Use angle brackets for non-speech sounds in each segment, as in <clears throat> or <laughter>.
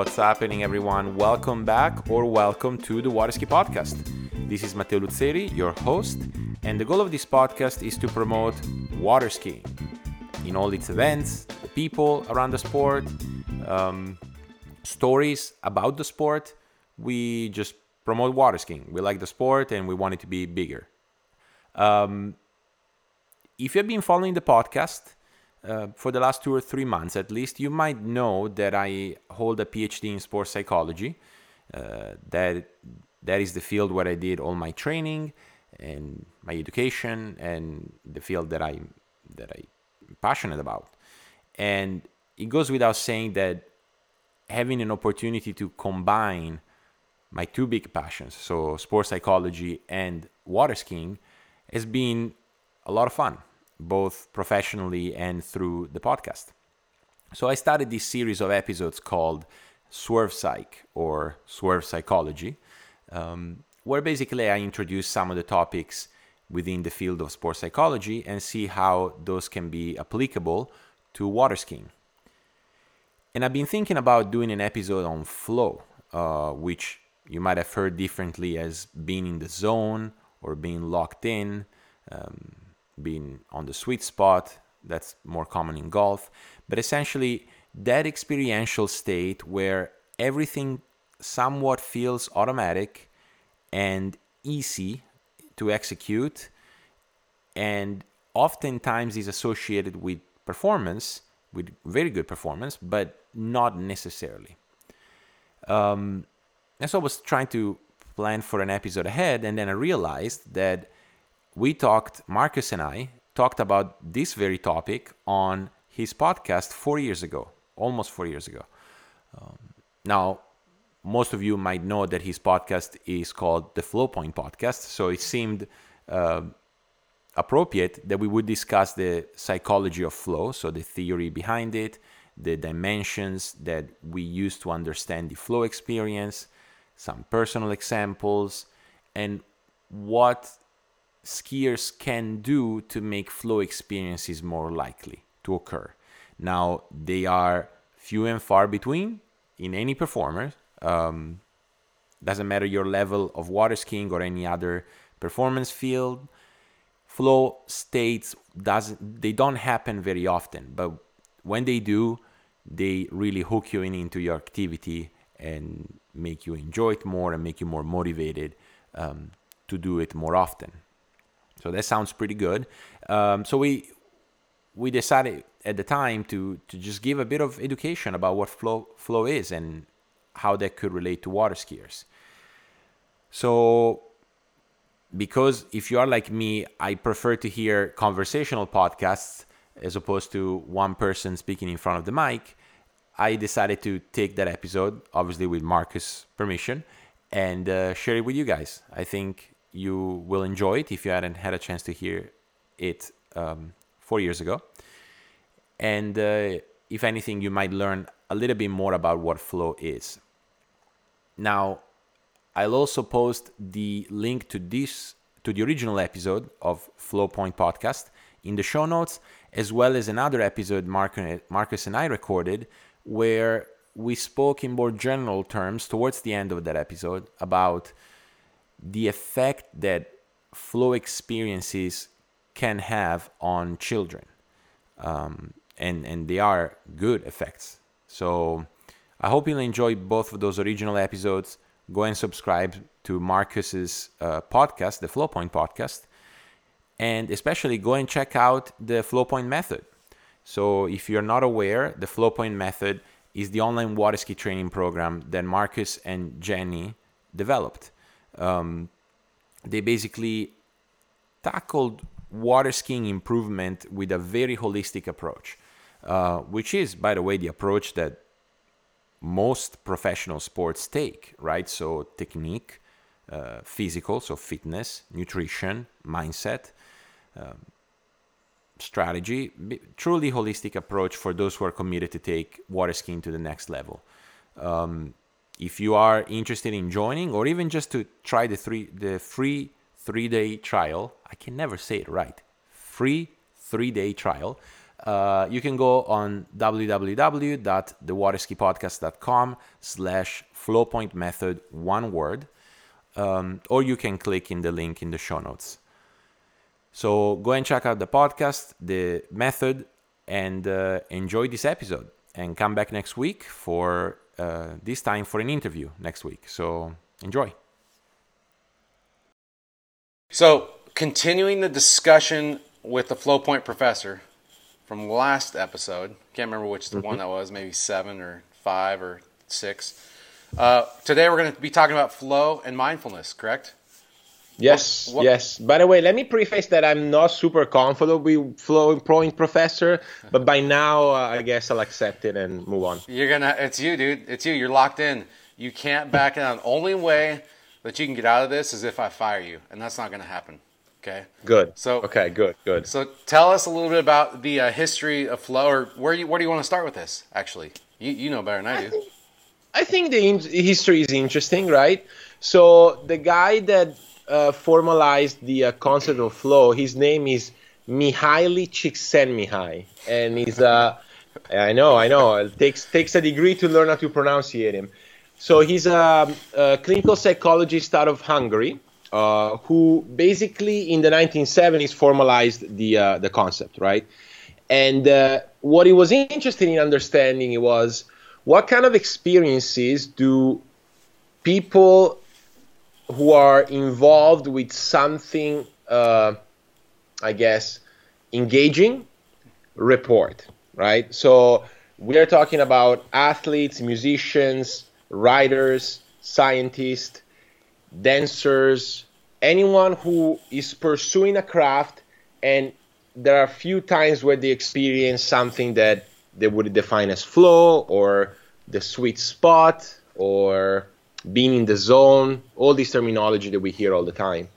What's happening, everyone? Welcome back or welcome to the Waterski Podcast. This is Matteo Luzzeri, your host, and the goal of this podcast is to promote water skiing in all its events, the people around the sport, um, stories about the sport. We just promote water skiing. We like the sport and we want it to be bigger. Um, if you've been following the podcast, uh, for the last two or three months at least, you might know that I hold a PhD in sports psychology. Uh, that that is the field where I did all my training and my education and the field that I that I'm passionate about. And it goes without saying that having an opportunity to combine my two big passions, so sports psychology and water skiing, has been a lot of fun both professionally and through the podcast. So I started this series of episodes called Swerve Psych or Swerve Psychology, um, where basically I introduce some of the topics within the field of sports psychology and see how those can be applicable to water skiing. And I've been thinking about doing an episode on flow, uh, which you might have heard differently as being in the zone or being locked in. Um, being on the sweet spot. That's more common in golf. But essentially, that experiential state where everything somewhat feels automatic and easy to execute and oftentimes is associated with performance, with very good performance, but not necessarily. Um, and so I was trying to plan for an episode ahead, and then I realized that we talked, Marcus and I talked about this very topic on his podcast four years ago, almost four years ago. Um, now, most of you might know that his podcast is called the Flow Point Podcast, so it seemed uh, appropriate that we would discuss the psychology of flow, so the theory behind it, the dimensions that we use to understand the flow experience, some personal examples, and what skiers can do to make flow experiences more likely to occur. Now, they are few and far between in any performer. Um, doesn't matter your level of water skiing or any other performance field. Flow states doesn't they don't happen very often, but when they do, they really hook you in into your activity and make you enjoy it more and make you more motivated um, to do it more often. So that sounds pretty good. Um, so we we decided at the time to to just give a bit of education about what flow flow is and how that could relate to water skiers. So because if you are like me, I prefer to hear conversational podcasts as opposed to one person speaking in front of the mic. I decided to take that episode, obviously with Marcus' permission, and uh, share it with you guys. I think you will enjoy it if you hadn't had a chance to hear it um, four years ago. And uh, if anything, you might learn a little bit more about what flow is. Now, I'll also post the link to this to the original episode of Flow Point podcast in the show notes, as well as another episode Marcus and I recorded where we spoke in more general terms towards the end of that episode about the effect that flow experiences can have on children. Um, and, and they are good effects. So I hope you'll enjoy both of those original episodes. Go and subscribe to Marcus's uh, podcast, the Flowpoint podcast, and especially go and check out the Flowpoint method. So if you're not aware, the Flowpoint method is the online water ski training program that Marcus and Jenny developed um, they basically tackled water skiing improvement with a very holistic approach, uh, which is, by the way, the approach that most professional sports take, right? So, technique, uh, physical, so fitness, nutrition, mindset, um, strategy, truly holistic approach for those who are committed to take water skiing to the next level. Um, if you are interested in joining, or even just to try the three the free three day trial, I can never say it right. Free three day trial. Uh, you can go on www.thewaterskipodcast.com slash flowpoint method one word um, or you can click in the link in the show notes. So go and check out the podcast the method and uh, enjoy this episode. And come back next week for uh, this time for an interview next week. So enjoy. So continuing the discussion with the flowpoint professor from last episode. Can't remember which the mm-hmm. one that was, maybe seven or five or six. Uh, today we're going to be talking about flow and mindfulness, correct? Yes, what, what? yes. By the way, let me preface that I'm not super comfortable with flow point professor, but by now uh, I guess I'll accept it and move on. You're gonna, it's you, dude. It's you. You're locked in. You can't back down. Only way that you can get out of this is if I fire you, and that's not going to happen. Okay. Good. So okay, good, good. So tell us a little bit about the uh, history of flow, or where you where do you want to start with this? Actually, you you know better than I, I do. Think, I think the in- history is interesting, right? So the guy that uh, formalized the uh, concept of flow, his name is Mihaly Csikszentmihalyi, and he's uh, <laughs> I know, I know, it takes takes a degree to learn how to pronounce him. So he's a, a clinical psychologist out of Hungary uh, who basically in the 1970s formalized the uh, the concept, right? And uh, what he was interested in understanding was what kind of experiences do people who are involved with something, uh, I guess, engaging, report, right? So we are talking about athletes, musicians, writers, scientists dancers, anyone who is pursuing a craft and there are few times where they experience something that they would define as flow or the sweet spot or being in the zone, all this terminology that we hear all the time.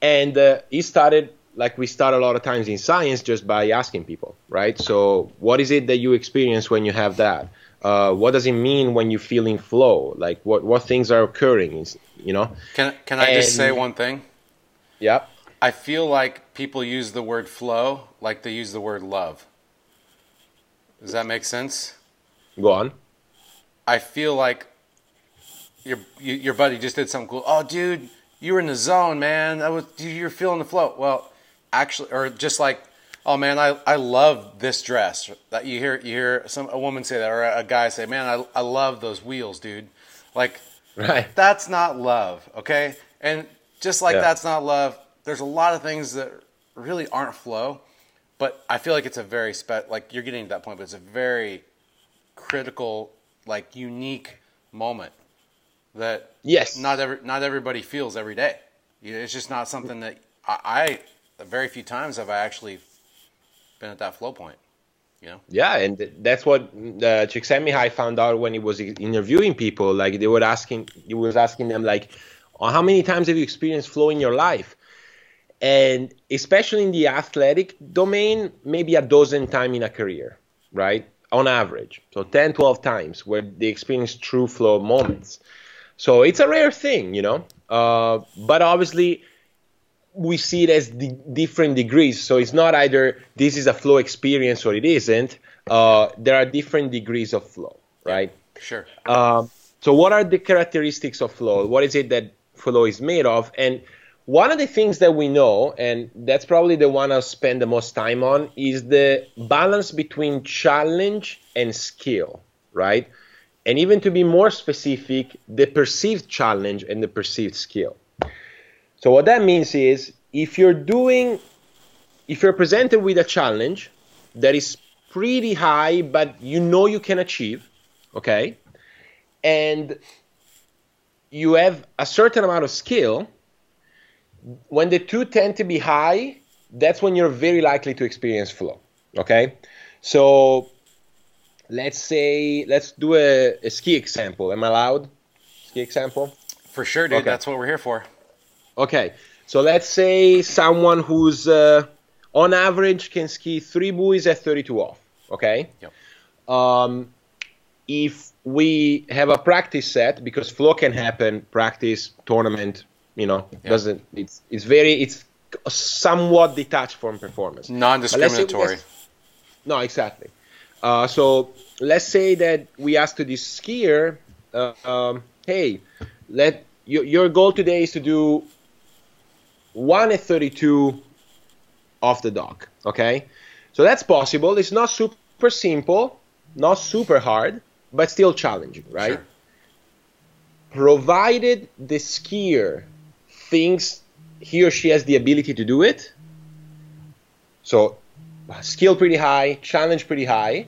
And uh, he started, like we start a lot of times in science, just by asking people, right? So, what is it that you experience when you have that? Uh, what does it mean when you feel in flow? Like what what things are occurring? Is You know. Can can I and, just say one thing? Yeah. I feel like people use the word flow like they use the word love. Does that make sense? Go on. I feel like your your buddy just did something cool. Oh, dude, you were in the zone, man. That was you're feeling the flow. Well, actually, or just like oh man, I, I love this dress. That you hear you hear some a woman say that or a guy say, man, I I love those wheels, dude. Like, right? That's not love, okay? And just like yeah. that's not love, there's a lot of things that really aren't flow, but I feel like it's a very spe- like you're getting to that point, but it's a very critical, like unique moment that yes, not every not everybody feels every day. It's just not something that I, I very few times have I actually been at that flow point. Know? Yeah, and that's what uh, Csikszentmihalyi found out when he was interviewing people. Like they were asking, he was asking them like, oh, "How many times have you experienced flow in your life?" And especially in the athletic domain, maybe a dozen times in a career, right? On average, so 10, 12 times where they experience true flow moments. So it's a rare thing, you know. Uh, but obviously, we see it as di- different degrees. So it's not either this is a flow experience or it isn't. Uh, there are different degrees of flow, right? Sure. Um, so what are the characteristics of flow? What is it that flow is made of? And one of the things that we know, and that's probably the one I'll spend the most time on, is the balance between challenge and skill, right? And even to be more specific, the perceived challenge and the perceived skill. So what that means is if you're doing if you're presented with a challenge that is pretty high but you know you can achieve, okay? And you have a certain amount of skill, when the two tend to be high, that's when you're very likely to experience flow. Okay? So let's say let's do a, a ski example. Am I allowed? Ski example? For sure, dude. Okay. That's what we're here for. Okay, so let's say someone who's uh, on average can ski three buoys at 32 off. Okay. Yep. Um, if we have a practice set, because flow can happen, practice tournament, you know, Yeah. doesn't it's it's very it's somewhat detached from performance. Non-discriminatory. No, exactly. Uh, so let's say that we ask to this skier, uh, um, hey, let your, your goal today is to do one at 32 off the dock. Okay, so that's possible. It's not super simple, not super hard, but still challenging, right? Sure. Provided the skier thinks he or she has the ability to do it. So uh, skill pretty high, challenge pretty high,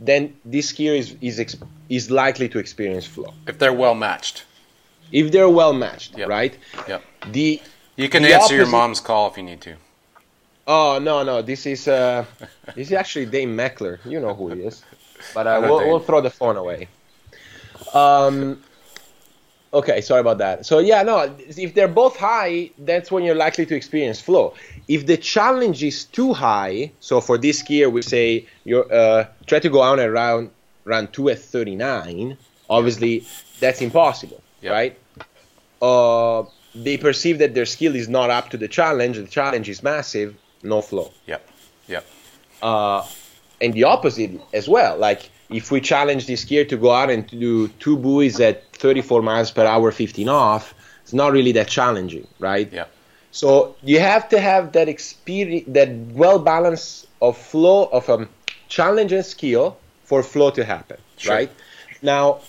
then this skier is is ex- is likely to experience flow If they're well matched. if they're well matched, Yep. right? Yep. The You can The answer your mom's call if you need to. oh no no this is uh <laughs> this is actually Dave Meckler, you know who he is, but uh, <laughs> we'll, we'll throw the phone away. Um. Okay, sorry about that. So yeah, no, if they're both high, that's when you're likely to experience flow. If the challenge is too high, so for this skier we say you uh, try to go out and round run two at 39. Obviously, that's impossible, Yep. right? Uh, they perceive that their skill is not up to the challenge. The challenge is massive, no flow Yep. Yep. uh, and the opposite as well. Like if we challenge this skier to go out and to do two buoys at 34 miles per hour, 15 off, it's not really that challenging, right? Yep. So you have to have that experience, that well balance of flow of um, challenge and skill for flow to happen, Sure. right? Now,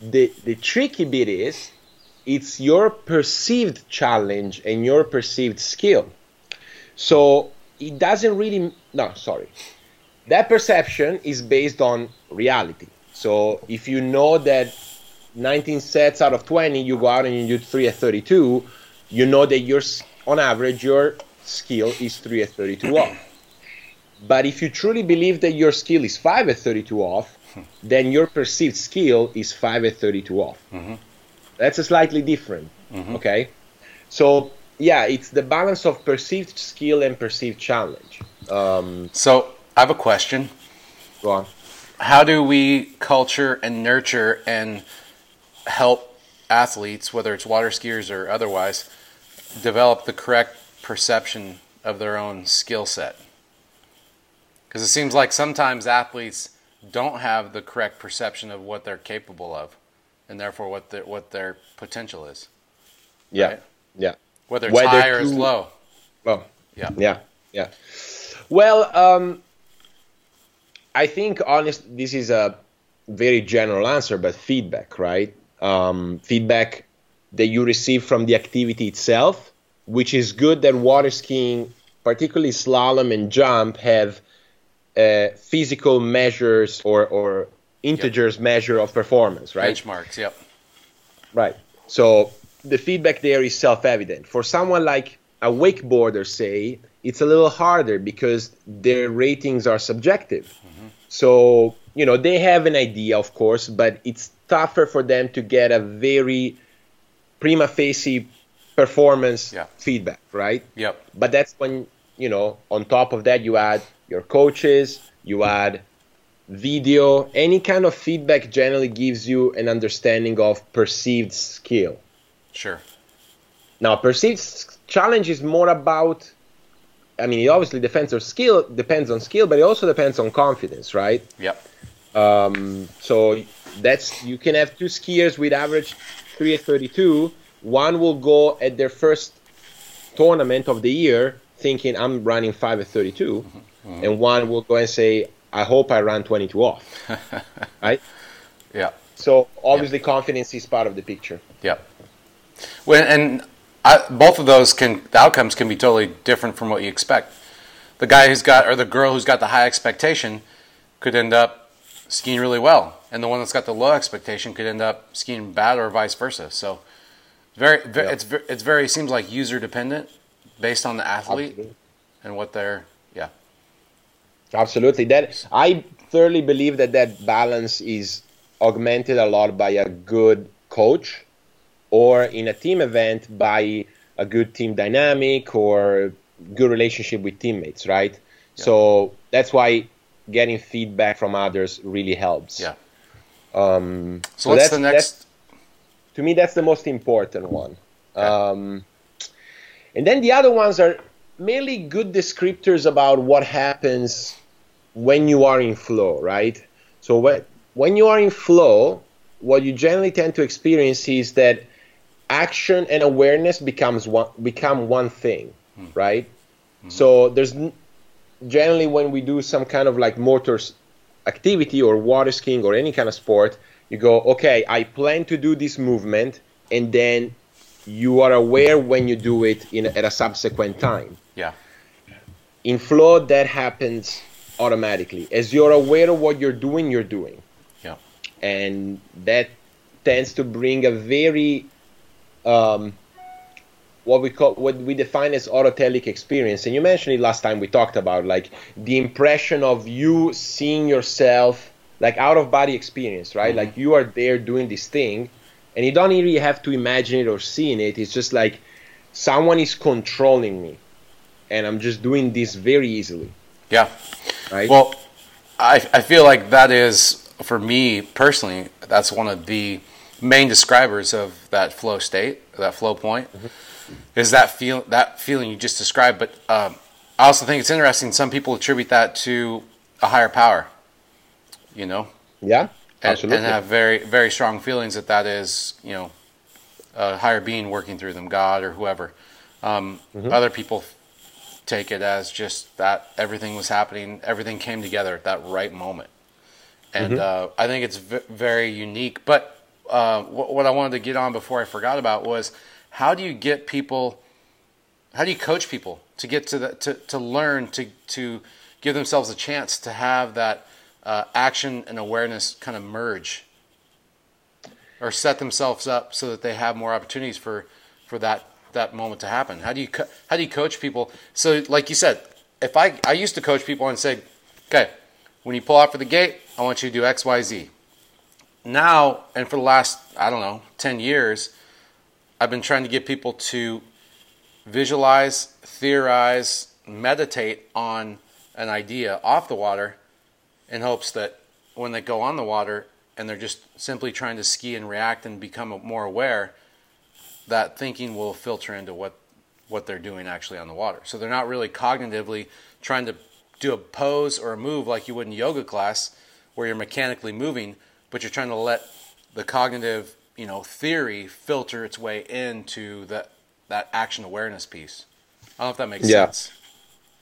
the the tricky bit is it's your perceived challenge and your perceived skill. So it doesn't really no, sorry. That perception is based on reality. So if you know that 19 sets out of 20 you go out and you do 3 at 32, you know that your on average your skill is 3 at 32 off. But if you truly believe that your skill is 5 at 32 off, hmm. then your perceived skill is 5 at 32 off. Mm-hmm. That's a slightly different. Okay? So, yeah, it's the balance of perceived skill and perceived challenge. Um, So I have a question. go on. How do we culture and nurture and help athletes, whether it's water skiers or otherwise, develop the correct perception of their own skill set? Because it seems like sometimes athletes don't have the correct perception of what they're capable of, and therefore what their what their potential is, Yeah. Right. Yeah. whether it's Whether high or it's low. Well, Yeah. Yeah, yeah. Well, um, I think honest. This is a very general answer, but feedback, right? Um, feedback that you receive from the activity itself, which is good that water skiing, particularly slalom and jump, have uh, physical measures or, or integers measure of performance, right? Benchmarks. Yep. Right. So the feedback there is self-evident. For someone like a wakeboarder, say, it's a little harder because their ratings are subjective. Mm-hmm. So you know they have an idea, of course, but it's tougher for them to get a very prima facie performance Yeah. feedback, right? Yep. But that's when you know on top of that you add your coaches, you add video, any kind of feedback generally gives you an understanding of perceived skill. Sure. Now, perceived challenge is more about. I mean, it obviously depends on skill, depends on skill, but it also depends on confidence, right? Yep. Um, so that's you can have two skiers with average three at 32. One will go at their first tournament of the year thinking I'm running five at 32, and one will go and say I hope I ran 22 off, <laughs> right? Yeah. So obviously confidence is part of the picture. Yeah. When and I, both of those can the outcomes can be totally different from what you expect. The guy who's got or the girl who's got the high expectation could end up skiing really well, and the one that's got the low expectation could end up skiing bad or vice versa. So very, very Yeah. it's it's very seems like user dependent based on the athlete Absolutely. and what they're yeah Absolutely. That I thoroughly believe that that balance is augmented a lot by a good coach, or in a team event by a good team dynamic, or good relationship with teammates, right? So that's why getting feedback from others really helps. Yeah. Um, So, what's that's- the next? to me that's the most important one Okay. um, and then the other ones are mainly good descriptors about what happens when you are in flow right? So when, when you are in flow what you generally tend to experience is that action and awareness becomes one become one thing hmm. right? Hmm. So there's generally when we do some kind of like motors activity or water skiing or any kind of sport, you go, okay, I plan to do this movement, and then you are aware when you do it in, at a subsequent time. Yeah. In flow, that happens automatically. As you're aware of what you're doing, you're doing. Yeah. And that tends to bring a very um, what we call what we define as autotelic experience and you mentioned it last time we talked about like the impression of you seeing yourself like out of body experience right like you are there doing this thing and you don't really have to imagine it or seeing it it's just like someone is controlling me and i'm just doing this very easily Yeah. right Well, I, I feel like that is, for me personally, that's one of the main describers of that flow state, that flow point, is that feel that feeling you just described. But um, I also think it's interesting. Some people attribute that to a higher power. You know, yeah and, and have very very strong feelings that that is you know a higher being working through them, God or whoever. Um, Other people take it as just that everything was happening, everything came together at that right moment, and uh, I think it's v- very unique. But uh, what, what I wanted to get on before I forgot about was how do you get people, how do you coach people to get to the to, to learn to to give themselves a chance to have that uh, action and awareness kind of merge or set themselves up so that they have more opportunities for for that that moment to happen. How do you co- how do you coach people? So like you said if i i used to coach people and say okay when you pull out for the gate i want you to do xyz now and for the last i don't know 10 years i've been trying to get people to visualize theorize meditate on an idea off the water in hopes that when they go on the water and they're just simply trying to ski and react and become more aware, that thinking will filter into what what they're doing actually on the water. So they're not really cognitively trying to do a pose or a move like you would in yoga class where you're mechanically moving, but you're trying to let the cognitive, you know, theory filter its way into that that action awareness piece. I don't know if that makes Yeah. sense.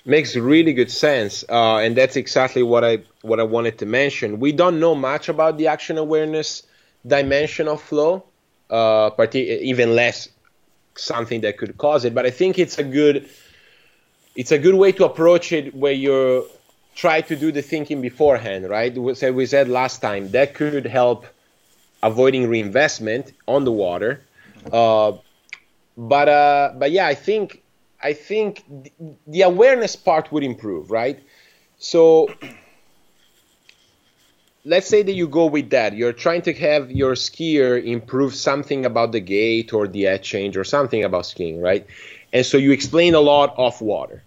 Makes really good sense uh, and that's exactly what i what i wanted to mention. We don't know much about the action awareness dimension of flow uh, partic- even less something that could cause it but i think it's a good it's a good way to approach it where you try to do the thinking beforehand right? Said, we said last time that could help avoiding reinvestment on the water uh, but uh, but yeah i think I think the, awareness part would improve, right? So let's say that you go with that. You're trying to have your skier improve something about the gate or the edge change or something about skiing, right? And so you explain a lot off water.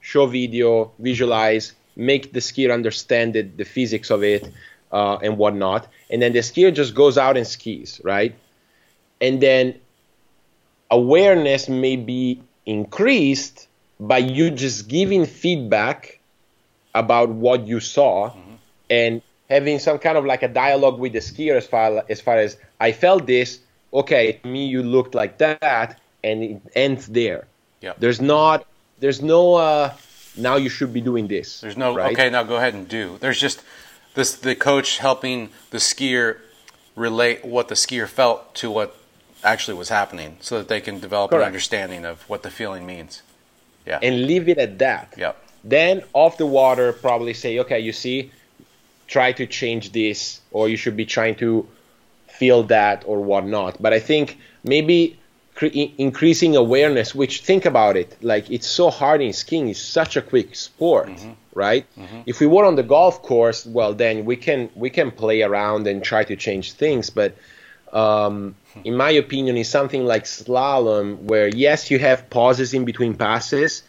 Show video, visualize, make the skier understand the, the physics of it uh, and whatnot. And then the skier just goes out and skis, right? And then awareness may be increased by you just giving feedback about what you saw and having some kind of like a dialogue with the skier as far as far as I felt this, okay, to me you looked like that, and it ends there. yeah There's not, there's no, uh, now you should be doing this. There's no right? okay. Now go ahead and do. There's just this the coach helping the skier relate what the skier felt to what actually was happening, so that they can develop an understanding of what the feeling means. Yeah. and leave it at that. yep. Then off the water, probably say, okay, you see, try to change this, or you should be trying to feel that or whatnot. But I think maybe cre- increasing awareness, which think about it, like it's so hard in skiing, it's such a quick sport, right? If we were on the golf course, well, then we can we can play around and try to change things, but um, in my opinion, is something like slalom, where yes, you have pauses in between passes,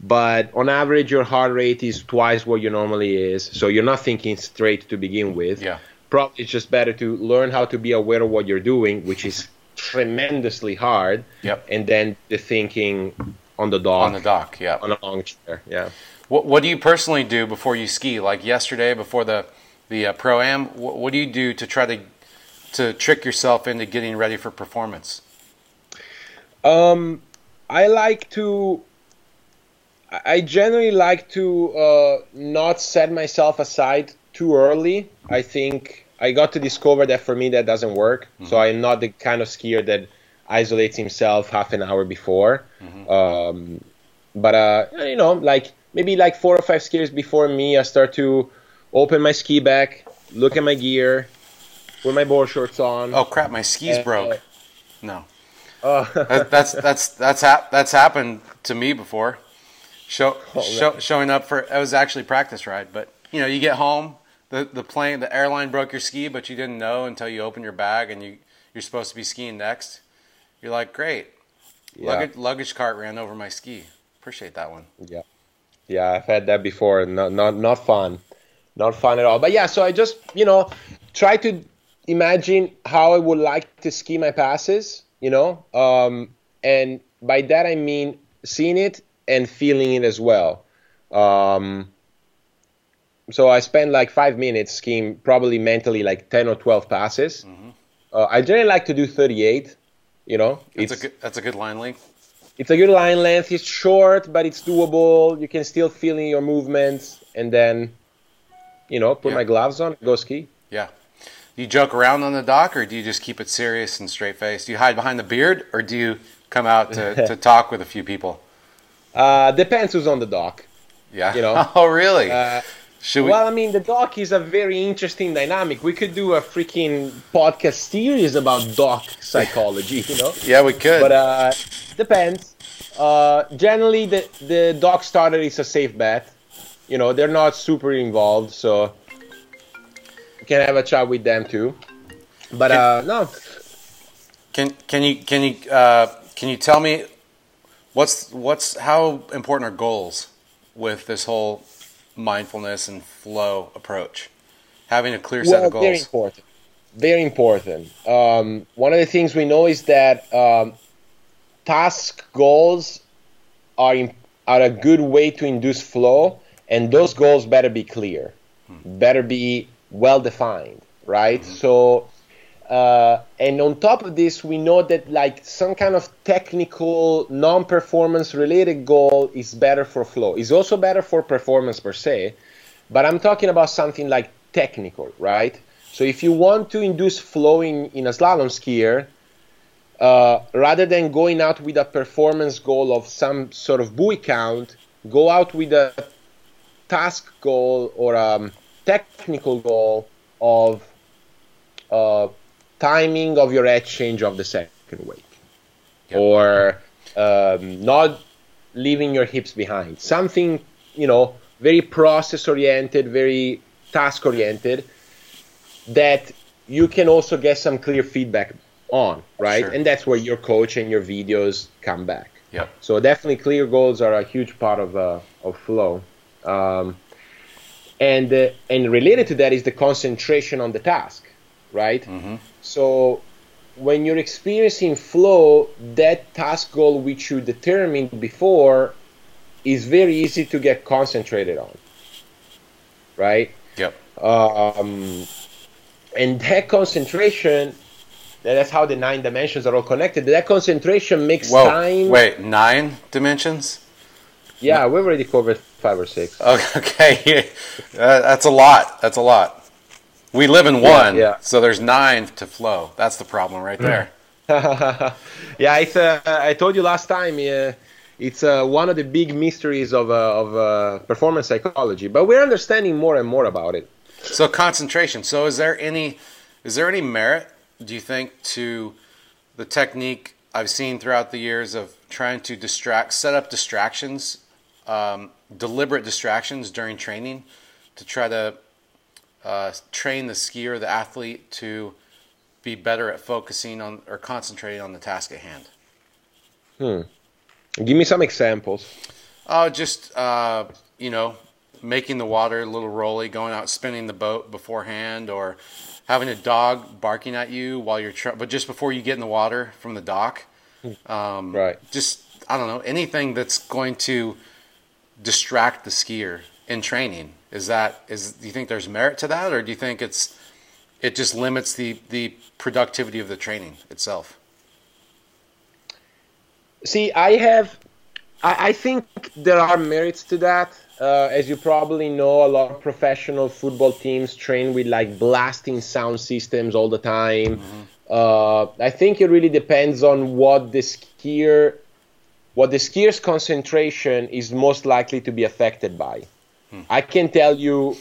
but on average, your heart rate is twice what you normally is. So you're not thinking straight to begin with. Yeah. Probably it's just better to learn how to be aware of what you're doing, which is tremendously hard. Yep. And then the thinking on the dock. On the dock, yeah. On a long chair, yeah. What, what do you personally do before you ski? Like yesterday, before the the uh, pro am, what, what do you do to try to to trick yourself into getting ready for performance? Um, I like to. I generally like to uh, not set myself aside too early. I think I got to discover that for me that doesn't work. Mm-hmm. So I'm not the kind of skier that isolates himself half an hour before. Mm-hmm. Um, but uh, you know, like maybe like four or five skiers before me, I start to open my ski bag, look at my gear, put my board shorts on. Oh crap! My skis uh, broke. No. Uh, <laughs> that, that's that's that's hap- that's happened to me before. Show, oh, show, showing up for it was actually practice ride, but you know you get home, the the plane the airline broke your ski, but you didn't know until you open your bag and you you're supposed to be skiing next. You're like, great, yeah. luggage luggage cart ran over my ski. Appreciate that one. Yeah, yeah, I've had that before. Not not not fun, not fun at all. But yeah, so I just you know try to imagine how I would like to ski my passes, you know, um, and by that I mean seeing it and feeling it as well. Um, so I spend like five minutes skiing, probably mentally like ten or twelve passes. Mm-hmm. Uh, I generally like to do thirty-eight. You know, that's a good that's a good line length. It's a good line length. It's short, but it's doable. You can still feel in your movements, and then, you know, put yeah. my gloves on, go ski. Yeah you joke around on the dock, or do you just keep it serious and straight faced? Do you hide behind the beard, or do you come out to, <laughs> to talk with a few people? Uh, depends who's on the dock. Yeah. You know. <laughs> oh, really? Uh, Should we... Well, I mean, the dock is a very interesting dynamic. We could do a freaking podcast series about dock psychology. You know. <laughs> yeah, we could. But uh, depends. Uh, generally, the the dock starter is a safe bet. You know, they're not super involved, so can have a chat with them too. But can, uh, no. Can can you can you uh, can you tell me what's what's how important are goals with this whole mindfulness and flow approach? Having a clear set of goals. Very important. Very important. Um, one of the things we know is that um, task goals are in, are a good way to induce flow, and those goals better be clear, hmm. better be well defined, right? Mm-hmm. So, uh, and on top of this, we know that like some kind of technical, non-performance related goal is better for flow. Is also better for performance per se, but I'm talking about something like technical, right? So if you want to induce flow in, in a slalom skier, uh, rather than going out with a performance goal of some sort of buoy count, go out with a task goal or um, technical goal of uh, timing of your edge change of the second wake, yep. or um, not leaving your hips behind. Something you know very process oriented, very task oriented that you can also get some clear feedback on, right? Sure. And that's where your coach and your videos come back. Yep. So definitely clear goals are a huge part of uh, of flow. Um, and uh, and related to that is the concentration on the task right? Mm-hmm. so when you're experiencing flow that task goal which you determined before is very easy to get concentrated on right? Yep. Um, and that concentration that's how the nine dimensions are all connected. That concentration makes Whoa, time wait nine dimensions? Yeah, we've already covered five or six. <laughs> Okay, uh, <laughs> that's a lot. That's a lot. We live in one, yeah, yeah. so there's nine to flow. That's the problem right there. <laughs> yeah, it's. Uh, I told you last time. Uh, it's uh, one of the big mysteries of uh, of uh, performance psychology, but we're understanding more and more about it. So concentration. So is there any is there any merit? Do you think to the technique I've seen throughout the years of trying to distract, set up distractions um, deliberate distractions during training to try to uh, train the skier, the athlete, to be better at focusing on or concentrating on the task at hand. Hmm. Give me some examples. Oh, just uh, you know, making the water a little rolly, going out spinning the boat beforehand, or having a dog barking at you while you're, tr- but just before you get in the water from the dock. Um, Right. Just I don't know anything that's going to distract the skier in training. Is that is? Do you think there's merit to that, or do you think it's it just limits the the productivity of the training itself? See, I have, I, I think there are merits to that. Uh, as you probably know, a lot of professional football teams train with like blasting sound systems all the time. Uh, I think it really depends on what the skier, what the skier's concentration is most likely to be affected by. I can tell you,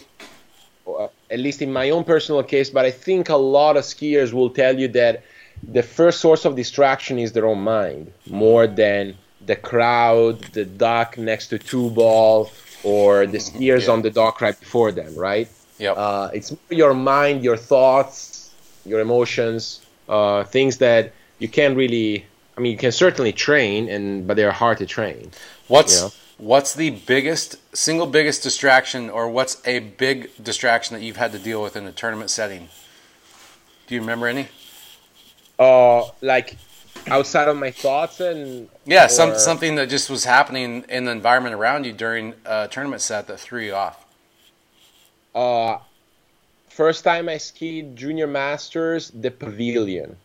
uh, at least in my own personal case, but I think a lot of skiers will tell you that the first source of distraction is their own mind more than the crowd, the dock next to two ball, or the skiers Yeah. on the dock right before them, right? Yep. Uh, it's your mind, your thoughts, your emotions, uh, things that you can't really. I mean, you can certainly train, and but they're hard to train. What's Yeah. what's the biggest single biggest distraction, or what's a big distraction that you've had to deal with in a tournament setting? Do you remember any? Uh, like outside of my thoughts and Yeah, some something that just was happening in the environment around you during a tournament set that threw you off. Uh, first time I skied junior masters, the pavilion.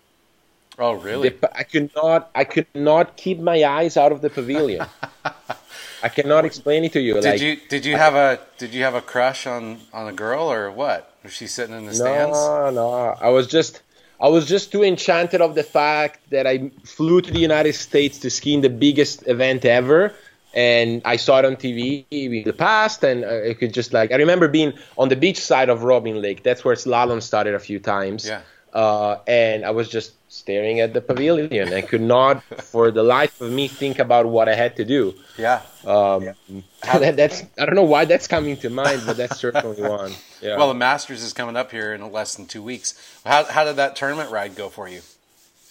Oh, really? The, I could not, I could not keep my eyes out of the pavilion. <laughs> I cannot explain it to you. did like, you did you have a did you have a crush on on a girl or what? Was she sitting in the stands? no, no. I was just, I was just too enchanted of the fact that I flew to the United States to ski in the biggest event ever. And I saw it on TV in the past, and uh, I could just like I remember being on the beach side of Robin Lake. That's where slalom started a few times. Yeah. Uh, and I was just staring at the pavilion. I could not, for the life of me, think about what I had to do. Yeah. Um, <laughs> that, that's I don't know why that's coming to mind, but that's certainly <laughs> one. Yeah. Well, the Masters is coming up here in less than two weeks. How how did that tournament ride go for you?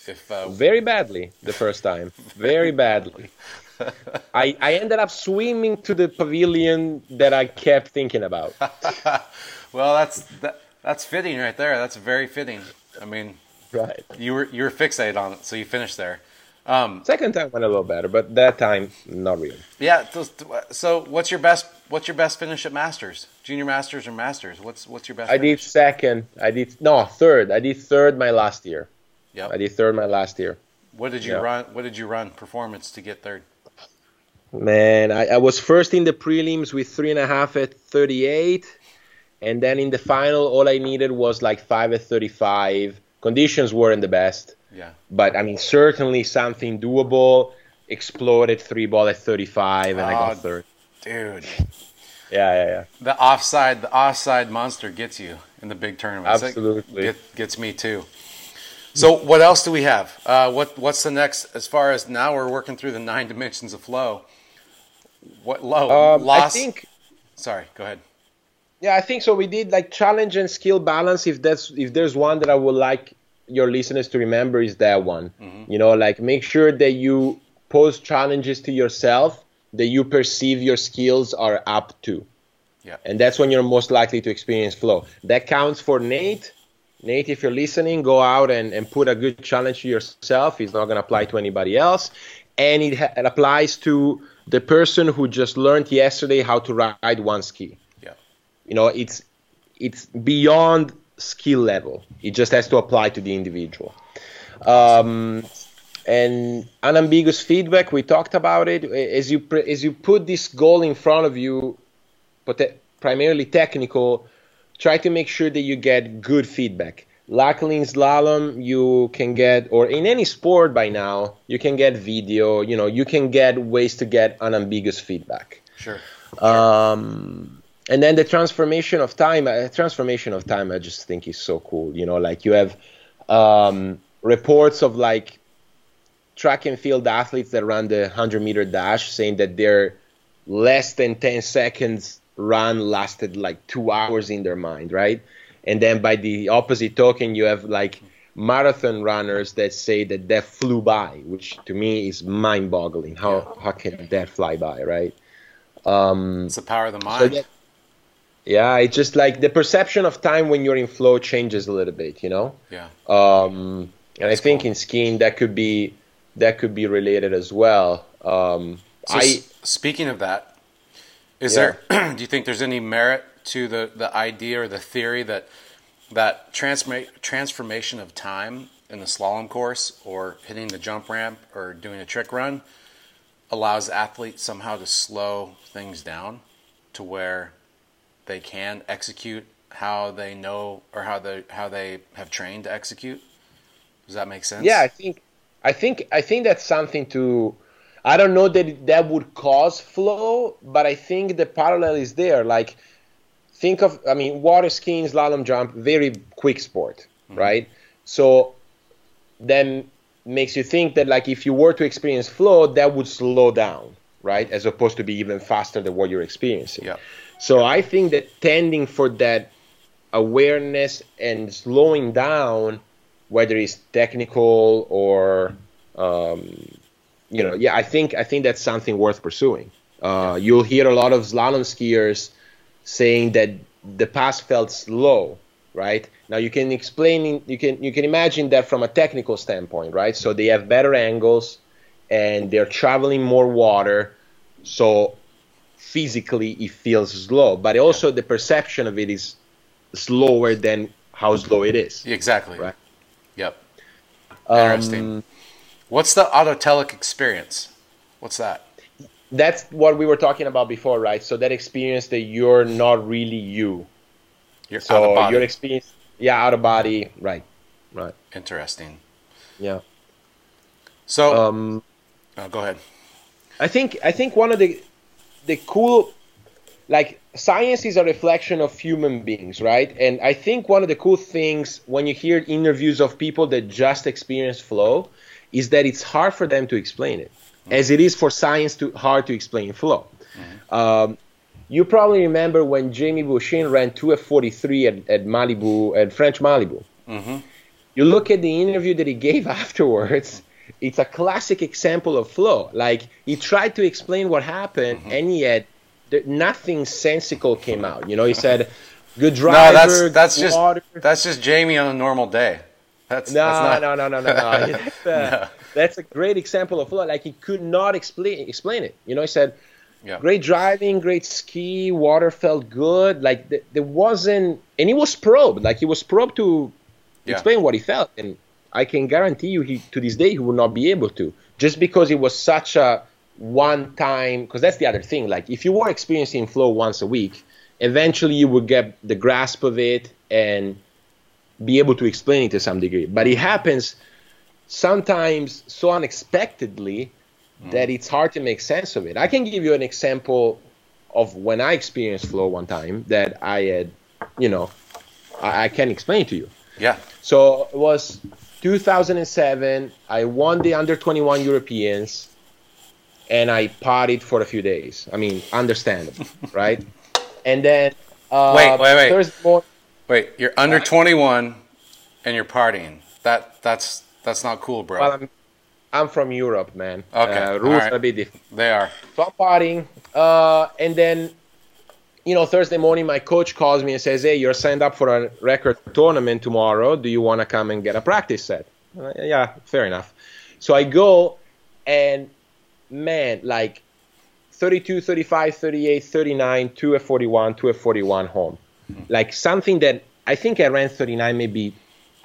If uh, very badly the first time, very badly. <laughs> I I ended up swimming to the pavilion that I kept thinking about. well, that's that, that's fitting right there. That's very fitting. I mean, Right. you were you were fixated on it, so you finished there. Um, Second time went a little better, but that time not really. yeah. So, so what's your best what's your best finish at Masters? Junior Masters or Masters? What's what's your best? I did second. I did no third. I did third my last year. Yep. I did third my last year. What did you Yeah. run? What did you run performance to get third? Man, I, I was first in the prelims with three and a half at 38, and then in the final, all I needed was like five at 35. Conditions weren't the best, Yeah. but I mean, certainly something doable. Exploded three ball at 35, and I Oh, got third. Dude, Yeah, yeah, yeah. the offside the offside monster gets you in the big tournaments. It Absolutely. get, gets me too. So what else do we have? Uh, what what's the next? As far as now, we're working through the nine dimensions of flow. What low Um, loss? I think Sorry, go ahead. Yeah, I think so. We did like challenge and skill balance. If that's if there's one that I would like your listeners to remember is that one. Mm-hmm. You know, like make sure that you pose challenges to yourself that you perceive your skills are up to. Yeah. And that's when you're most likely to experience flow. That counts for Nate. Nate, if you're listening, go out and, and put a good challenge to yourself. It's not going to apply to anybody else. And it, ha- it applies to the person who just learned yesterday how to ride one ski. You know it's it's beyond skill level. It just has to apply to the individual. Um, and unambiguous feedback we talked about it. As you pre- as you put this goal in front of you but primarily technical try to make sure that you get good feedback. Luckily in slalom you can get or in any sport by now you can get video you know you can get ways to get unambiguous feedback. Sure. um, and then the transformation of time uh, transformation of time i just think is so cool you know like you have um, reports of like track and field athletes that run the 100 meter dash saying that their less than 10 seconds run lasted like two hours in their mind right? And then by the opposite token you have like marathon runners that say that that flew by which to me is mind boggling how how can that fly by right? Um, It's the power of the so mind. that- yeah, it's just like the perception of time when you're in flow changes a little bit, you know. yeah. Um, and I think cool. in skiing that could be that could be related as well. Um, So I speaking of that, is Yeah. there? <clears throat> do you think there's any merit to the the idea or the theory that that transma- transformation of time in the slalom course or hitting the jump ramp or doing a trick run allows athletes somehow to slow things down to where they can execute how they know or how they how they have trained to execute. Does that make sense? yeah, I think I think I think that's something to. I don't know that that would cause flow, but I think the parallel is there. Like, think of I mean, water skiing, slalom jump, very quick sport, mm-hmm. right? So then makes you think that like if you were to experience flow, that would slow down, right? As opposed to be even faster than what you're experiencing. Yeah. So I think that tending for that awareness and slowing down, whether it's technical or, um, you know, yeah, I think I think that's something worth pursuing. Uh, you'll hear a lot of slalom skiers saying that the pass felt slow, right? Now you can explain, you can you can imagine that from a technical standpoint, right? So they have better angles, and they're traveling more water, so physically it feels slow, but also the perception of it is slower than how slow it is. Exactly. Right. Yep. Um, Interesting. What's the autotelic experience? What's that? that's what we were talking about before, right? So that experience that you're not really you. You're out of So body. your experience, yeah, out of body, right, right, Interesting. yeah. So, Um, oh, go ahead. I think I think one of the the cool like science is a reflection of human beings, right? And I think one of the cool things when you hear interviews of people that just experience flow is that it's hard for them to explain it, mm-hmm. as it is for science to hard to explain flow. Mm-hmm. Um, you probably remember when Jamie Beauchesne ran 2F43 at, at Malibu, at French Malibu. Mm-hmm. You look at the interview that he gave <laughs> afterwards, it's a classic example of flow. Like, he tried to explain what happened, and yet there, nothing sensical came out. You know, he said, good driver, No, that's that's just water. that's just Jamie on a normal day. That's No, that's not, no, no, no, no, no. <laughs> that's, uh, that's a great example of flow. Like he could not explain explain it. You know, he said, Yeah. "Great driving, great ski, water felt good." Like th- there wasn't, and he was probed. Like he was probed to Yeah. explain what he felt, and I can guarantee you, he to this day he will not be able to, just because it was such a one time. Because that's the other thing. Like if you were experiencing flow once a week, eventually you would get the grasp of it and be able to explain it to some degree. But it happens sometimes so unexpectedly mm. that it's hard to make sense of it. I can give you an example of when I experienced flow one time that I had, you know, I, I can explain to you. Yeah. So it was 2007. I won the under 21 Europeans, and I partied for a few days. I mean, understandable, <laughs> right? And then uh, Wait, wait, wait. Morning, Wait, you're under 21 and you're partying. That that's that's not cool, bro. well, I'm I'm from Europe, man. Okay, uh, rules right. are a bit different. they are. So I'm partying, uh, and then, you know, Thursday morning, my coach calls me and says, "Hey, you're signed up for a record tournament tomorrow. Do you want to come and get a practice set?" Uh, yeah, fair enough. So I go, and man, like 32, 35, 38, 39, 2 F 41, 2 F 41 home. Like something that I think I ran 39 maybe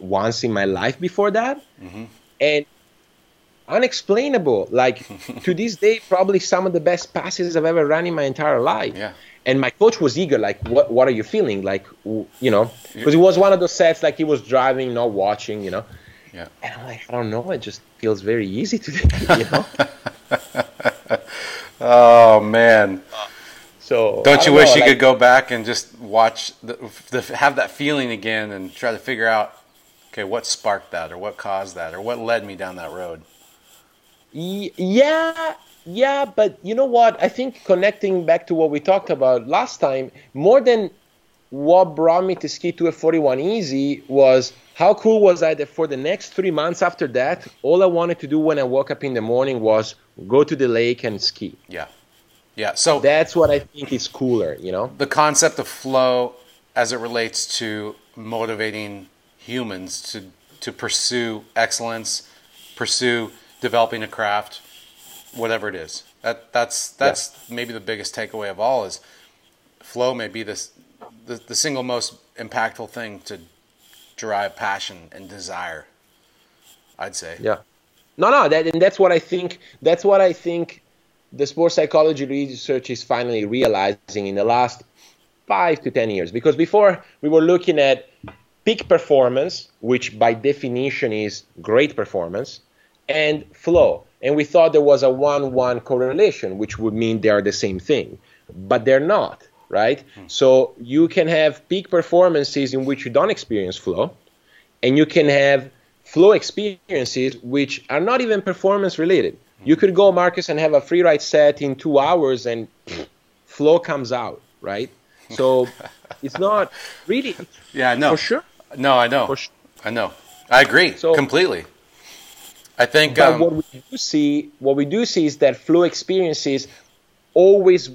once in my life before that. And unexplainable. Like <laughs> to this day, probably some of the best passes I've ever run in my entire life. Yeah. And my coach was eager, like, what, what are you feeling? Like, you know, because it was one of those sets, like he was driving, not watching, you know. Yeah. And I'm like, I don't know, it just feels very easy today, <laughs> you know. <laughs> Oh man. So Don't you wish know, you like- could go back and just watch the, the have that feeling again and try to figure out okay, what sparked that or what caused that or what led me down that road? Yeah, yeah, but you know what? I think connecting back to what we talked about last time, more than what brought me to ski to a 41 easy was how cool was I that for the next three months after that, all I wanted to do when I woke up in the morning was go to the lake and ski. Yeah. Yeah. So That's what I think is cooler, you know? the concept of flow as it relates to motivating humans to to pursue excellence, pursue developing a craft, whatever it is. That that's that's maybe the biggest takeaway of all is flow may be this the, the single most impactful thing to drive passion and desire. I'd say. Yeah. No, no, that and that's what I think. That's what I think. The sports psychology research is finally realizing in the last five to ten years. Because before we were looking at peak performance, which by definition is great performance, and flow, and we thought there was a one-one correlation, which would mean they are the same thing, but they're not. Right. Hmm. So you can have peak performances in which you don't experience flow, and you can have flow experiences which are not even performance related. Hmm. You could go, Marcus, and have a free ride set in two hours and <sniffs> flow comes out, right? So <laughs> it's not really Yeah, no. for sure. No, I know. For sure. I know. I agree So- completely. I think But um, what we do see, what we do see is that flow experiences always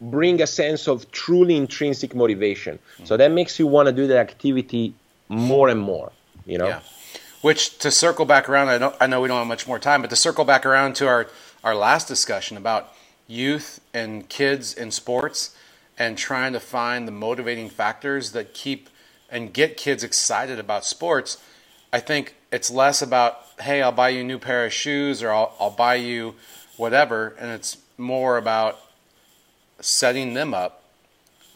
bring a sense of truly intrinsic motivation. So that makes you want to do the activity more and more. You know. Yeah. Which to circle back around, I know I know we don't have much more time, but to circle back around to our our last discussion about youth and kids in sports and trying to find the motivating factors that keep and get kids excited about sports. I think it's less about hey, I'll buy you a new pair of shoes or I'll I'll buy you whatever, and it's more about setting them up,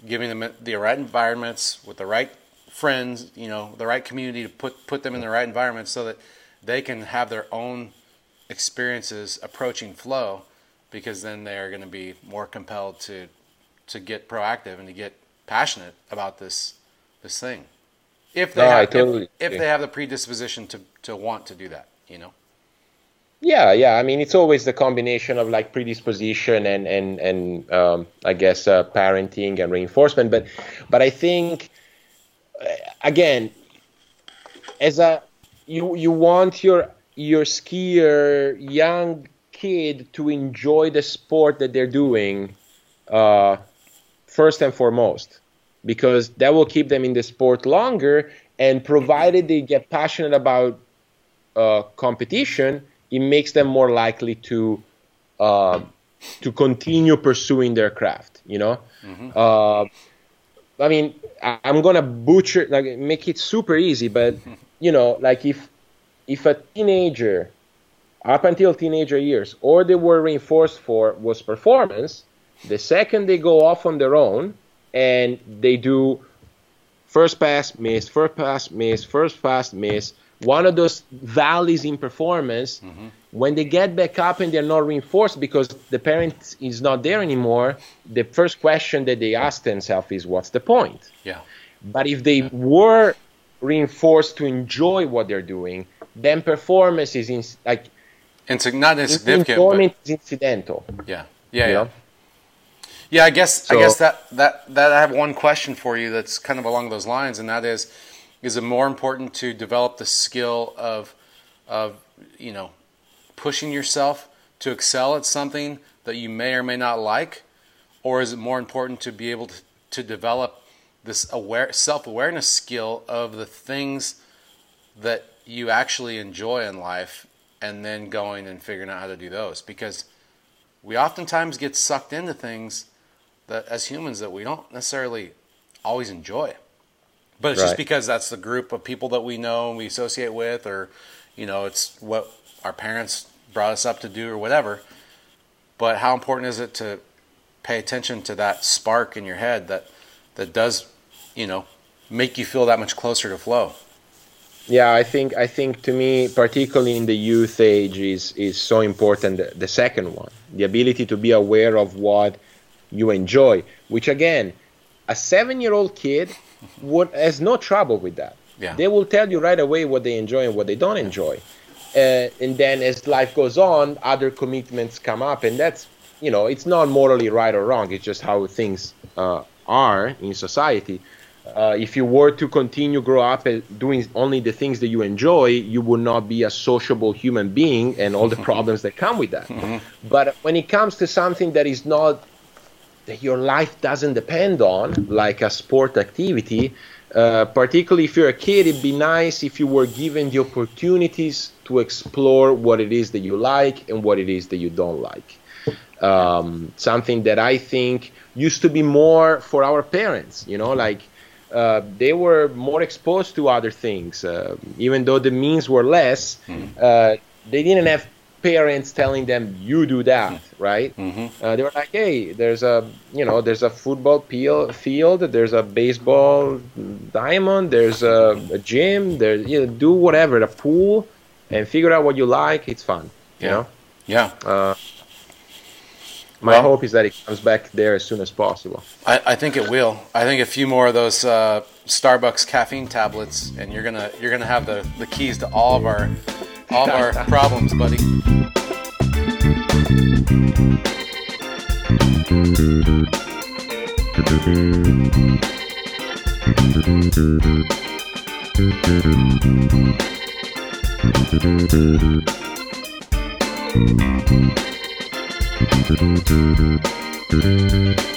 giving them the right environments with the right friends, you know, the right community to put put them in the right environment so that they can have their own experiences approaching flow because then they're going to be more compelled to to get proactive and to get passionate about this this thing. If they No, have totally if, if they have the predisposition to to want to do that, you know. Yeah, yeah. I mean, it's always the combination of like predisposition and and and um, I guess uh, parenting and reinforcement. But but I think uh, again, as a you you want your your skier young kid to enjoy the sport that they're doing uh, first and foremost because that will keep them in the sport longer and provided they get passionate about uh, competition, it makes them more likely to uh, to continue pursuing their craft. You know, uh, I mean, I, I'm gonna butcher like make it super easy, but <laughs> you know, like if if a teenager up until teenager years, all they were reinforced for was performance. The second they go off on their own and they do first pass, miss, first pass, miss, first pass, miss, one of those valleys in performance, mm-hmm. when they get back up and they're not reinforced because the parent is not there anymore, the first question that they ask themselves is, what's the point? Yeah. But if they were reinforced to enjoy what they're doing, then performance is in, like It's not insignificant, but is incidental. yeah. Yeah, yeah. know? Yeah, I guess I guess that, that that I have one question for you that's kind of along those lines, and that is, is it more important to develop the skill of of you know pushing yourself to excel at something that you may or may not like, or is it more important to be able to, to develop this aware self awareness skill of the things that you actually enjoy in life, and then going and figuring out how to do those because we oftentimes get sucked into things that as humans that we don't necessarily always enjoy. But it's just because that's the group of people that we know and we associate with or you know, it's what our parents brought us up to do or whatever. But how important is it to pay attention to that spark in your head that that does, you know, make you feel that much closer to flow? Yeah, I think I think to me, particularly in the youth age, is is so important. The, the second one, the ability to be aware of what you enjoy, which again, a seven-year-old kid would has no trouble with that. Yeah. They will tell you right away what they enjoy and what they don't enjoy, uh, and then as life goes on, other commitments come up, and that's you know it's not morally right or wrong. It's just how things uh, are in society uh, if you were to continue grow up doing only the things that you enjoy, you would not be a sociable human being and all the <laughs> problems that come with that. But when it comes to something that is not that your life doesn't depend on, like a sport activity. Uh, particularly if you're a kid, it'd be nice if you were given the opportunities to explore what it is that you like and what it is that you don't like. Um, something that I think used to be more for our parents, you know, like uh, they were more exposed to other things, uh, even though the means were less. Mm. they didn't have parents telling them you do that right mm-hmm. uh, they were like hey there's a you know there's a football peel, field there's a baseball diamond there's a, a gym there's you know, do whatever the pool and figure out what you like it's fun you yeah. know yeah uh, my well, hope is that it comes back there as soon as possible. I, I think it will. I think a few more of those uh, Starbucks caffeine tablets, and you're gonna you're gonna have the, the keys to all of our all our <laughs> problems, buddy. <laughs>